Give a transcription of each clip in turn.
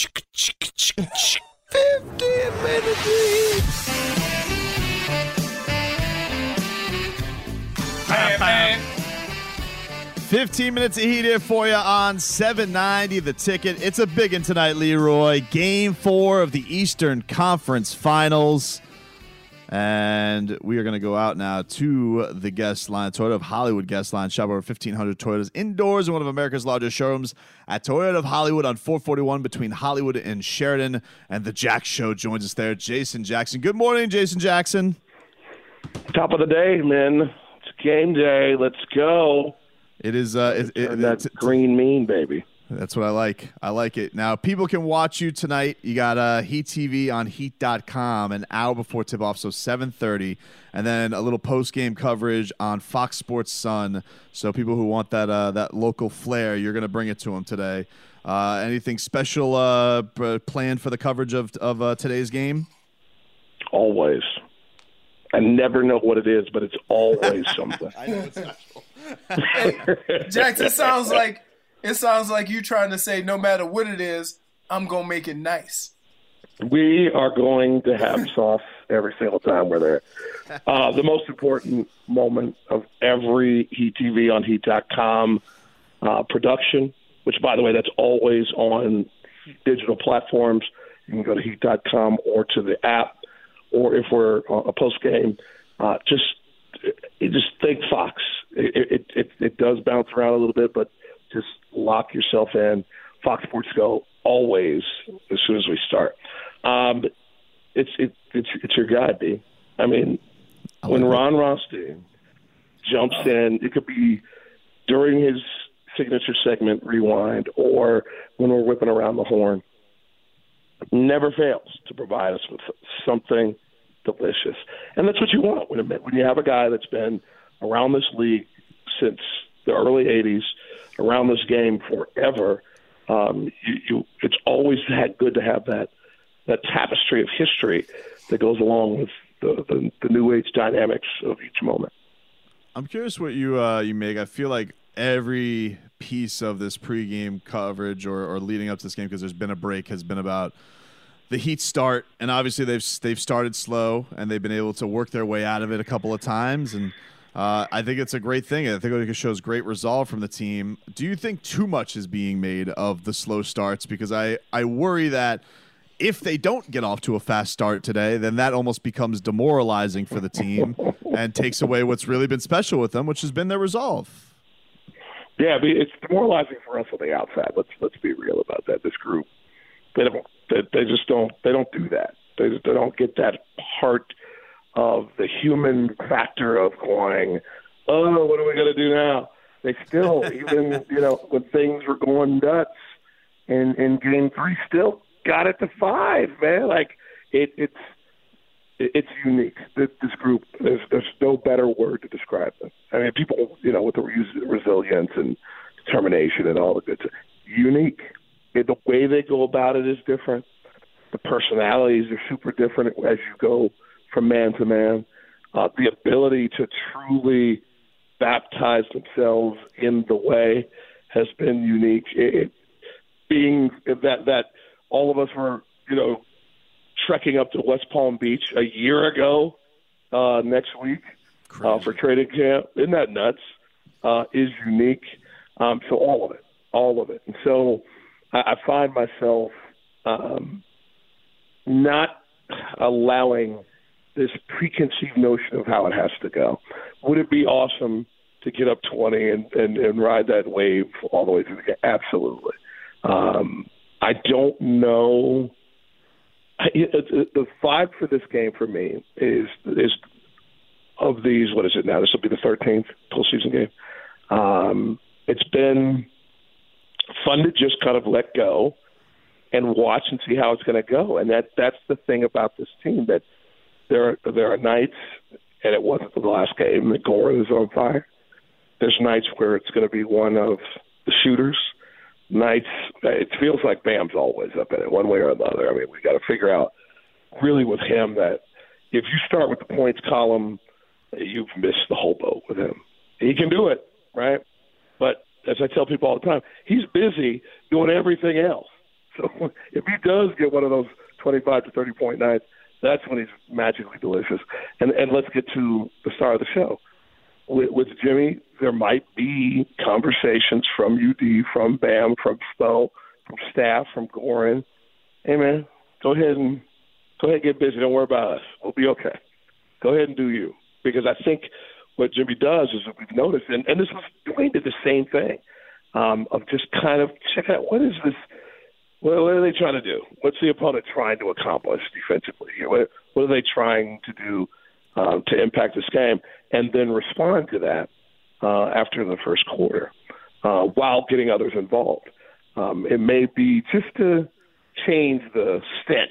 15 minutes. man. 15 minutes of heat here for you on 790 the ticket. It's a big one tonight, Leroy. Game four of the Eastern Conference Finals. And we are going to go out now to the guest line, Toyota of Hollywood guest line. Shop over 1,500 Toyotas indoors in one of America's largest showrooms at Toyota of Hollywood on 441 between Hollywood and Sheridan. And the Jack Show joins us there. Jason Jackson. Good morning, Jason Jackson. Top of the day, man. It's game day. Let's go. It is. Uh, it, it, that green mean, baby. That's what I like. I like it. Now, people can watch you tonight. You got uh, Heat TV on Heat.com an hour before tip off, so 7:30, and then a little post game coverage on Fox Sports Sun. So people who want that uh, that local flair, you're going to bring it to them today. Uh, anything special uh, p- planned for the coverage of of uh, today's game? Always. I never know what it is, but it's always something. I know it's special. Jax, it sounds like it sounds like you're trying to say no matter what it is, I'm gonna make it nice. we are going to have sauce every single time we're there. Uh, the most important moment of every Heat TV on Heat.com uh, production, which, by the way, that's always on digital platforms. You can go to Heat.com or to the app, or if we're uh, a post game, uh, just just think Fox. It, it it it does bounce around a little bit, but just lock yourself in. Fox Sports Go always as soon as we start. Um, it's it, it's it's your guy, B. I mean, when Ron Rothstein jumps in, it could be during his signature segment, rewind, or when we're whipping around the horn. Never fails to provide us with something delicious, and that's what you want when when you have a guy that's been around this league since the early '80s, around this game forever. Um, you, you, it's always had good to have that that tapestry of history that goes along with the, the, the new age dynamics of each moment. I'm curious what you uh, you make. I feel like every piece of this pregame coverage or, or leading up to this game, because there's been a break, has been about the Heat start, and obviously they've they've started slow and they've been able to work their way out of it a couple of times, and uh, I think it's a great thing. I think it shows great resolve from the team. Do you think too much is being made of the slow starts? Because I I worry that if they don't get off to a fast start today, then that almost becomes demoralizing for the team and takes away what's really been special with them, which has been their resolve. Yeah, it's demoralizing for us on the outside. Let's let's be real about that. This group, they don't, they, they just don't, they don't do that. They they don't get that part of the human factor of going, oh, what are we going to do now? They still, even you know, when things were going nuts in in game three, still got it to five, man. Like it, it's it's unique. This, this group, there's there's no better word to describe them. I mean, people, you know, with the res- resilience and determination and all the good stuff, unique. It, the way they go about it is different. The personalities are super different as you go from man to man. Uh, the ability to truly baptize themselves in the way has been unique. It, it, being that that all of us were, you know, trekking up to West Palm Beach a year ago uh, next week uh, for training camp. Isn't that nuts? Uh, is unique. Um, so all of it, all of it. And so I, I find myself um, not allowing this preconceived notion of how it has to go. would it be awesome to get up 20 and, and, and ride that wave all the way through the game? Absolutely. Um, I don't know. The vibe for this game for me is is of these. What is it now? This will be the 13th postseason game. Um, it's been fun to just kind of let go and watch and see how it's going to go. And that that's the thing about this team that there are, there are nights, and it wasn't the last game that Goran is on fire. There's nights where it's going to be one of the shooters. Nights, it feels like Bam's always up in it, one way or another. I mean, we got to figure out really with him that if you start with the points column, you've missed the whole boat with him. He can do it, right? But as I tell people all the time, he's busy doing everything else. So if he does get one of those 25 to 30 point nights, that's when he's magically delicious. And and let's get to the star of the show. With, with Jimmy, there might be conversations from UD, from Bam, from Spo, from staff, from Goran. Hey man, go ahead and go ahead and get busy. Don't worry about us. We'll be okay. Go ahead and do you. Because I think what Jimmy does is that we've noticed, and, and this was Dwyane did the same thing um, of just kind of check out what is this what, what are they trying to do? What's the opponent trying to accomplish defensively? What, what are they trying to do um, to impact this game? And then respond to that uh, after the first quarter uh, while getting others involved. Um, it may be just to change the stench.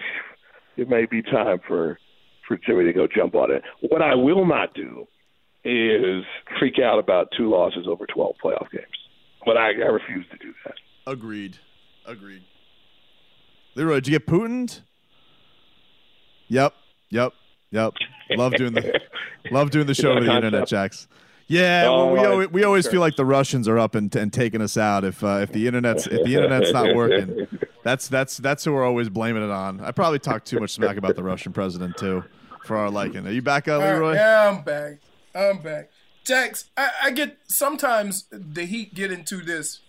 It may be time for for Jimmy to go jump on it. What I will not do is freak out about two losses over 12 playoff games. But I, I refuse to do that. Agreed. Agreed. Leroy, did you get Putin'd? Yep, yep, yep. Love doing the love doing the show over the internet, Jax. Yeah, well, we always, we always feel like the Russians are up and, and taking us out if uh, if the internet's if the internet's not working. That's that's that's who we're always blaming it on. I probably talked too much smack about the Russian president too, for our liking. Are you back, uh, Leroy? yeah, I'm back. I'm back. Jax, I, I get sometimes the Heat get into this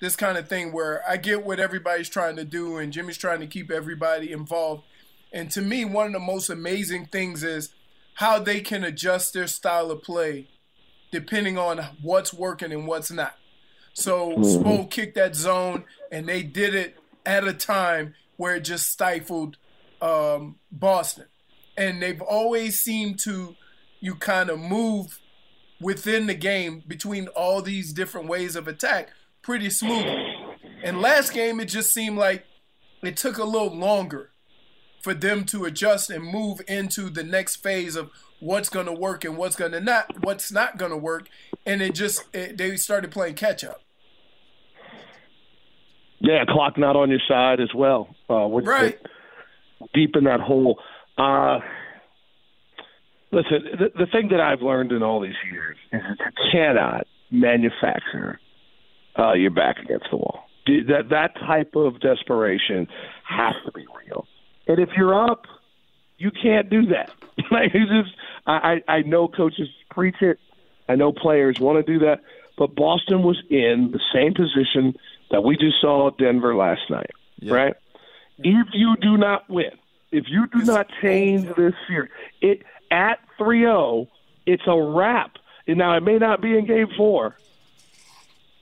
this kind of thing where I get what everybody's trying to do and Jimmy's trying to keep everybody involved. And to me, one of the most amazing things is how they can adjust their style of play depending on what's working and what's not. So mm-hmm. Spo kicked that zone and they did it at a time where it just stifled um, Boston. And they've always seemed to you kind of move within the game between all these different ways of attack pretty smoothly. And last game, it just seemed like it took a little longer for them to adjust and move into the next phase of what's going to work and what's going to not, what's not going to work. And it just, it, they started playing catch up. Yeah, clock not on your side as well. Uh, right. Deep in that hole. Uh, listen, the, the thing that I've learned in all these years is that you cannot manufacture uh, you're back against the wall. That that type of desperation has to be real. And if you're up, you can't do that. like it's just, I I know coaches preach it. I know players want to do that, but Boston was in the same position that we just saw Denver last night, right? If you do not win, if you do not change this year, it at 3-0, it's a wrap. And now it may not be in Game Four,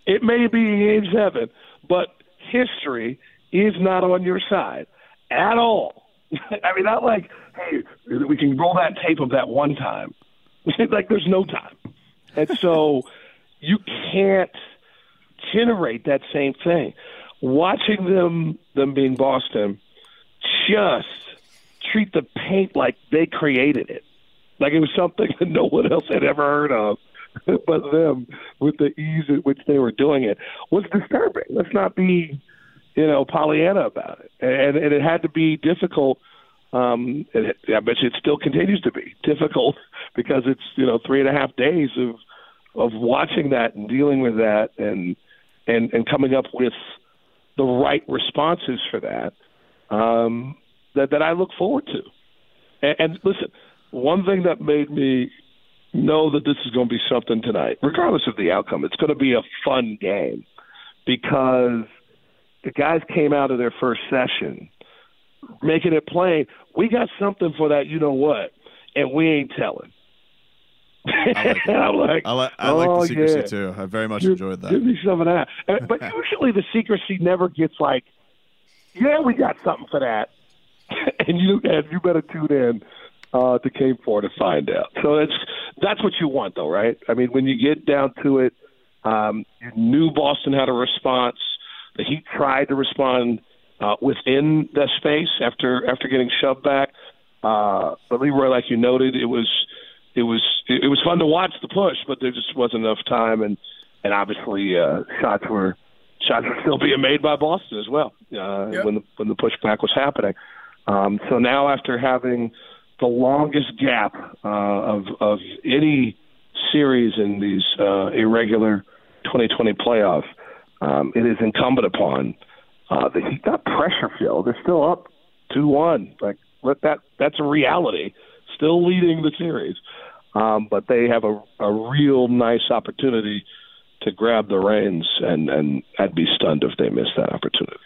it may be game seven, but history is not on your side at all. I mean, not like, hey, we can roll that tape of that one time. like, there's no time. And so you can't generate that same thing. Watching them, them being Boston, just treat the paint like they created it. Like it was something that no one else had ever heard of but them with the ease at which they were doing it was disturbing. Let's not be, you know, Pollyanna about it. And, and it had to be difficult. Um, it, I bet you it still continues to be difficult because it's you know three and a half days of of watching that and dealing with that and and and coming up with the right responses for that um, that that I look forward to. And, and listen, one thing that made me know that this is going to be something tonight, regardless of the outcome. It's going to be a fun game because the guys came out of their first session making it plain. We got something for that, you know what, and we ain't telling. like. I'm like, I, li- I oh, like the oh, secrecy yeah. too. I very much enjoyed that. Give me some of that. But usually the secrecy never gets like, yeah, we got something for that, and you and you better tune in uh, to Game Four to find out. So that's that's what you want, though, right? I mean, when you get down to it, um, you knew Boston had a response. The Heat tried to respond uh, within the space after after getting shoved back. Uh, but Leroy, like you noted, it was it was it was fun to watch the push, but there just wasn't enough time, and and obviously uh, shots were shots were still being made by Boston as well uh, Yep. when the when the pushback was happening. Um, so now, after having the longest gap uh, of of any series in these uh, irregular 2020 playoffs, um, it is incumbent upon uh, the Heat not pressure Phil. They're still up two one. Like let that that's a reality. Still leading the series, um, but they have a, a real nice opportunity to grab the reins, and and I'd be stunned if they missed that opportunity.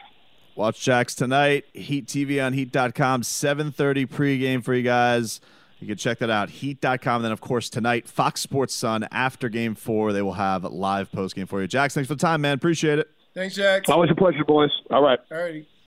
Watch Jax tonight. Heat TV on Heat.com. 7:30 pregame for you guys. You can check that out. Heat.com. Then, of course, tonight, Fox Sports Sun after Game Four, they will have live post game for you. Jax, thanks for the time, man. Appreciate it. Thanks, Jax. Always a pleasure, boys. All right. Alrighty.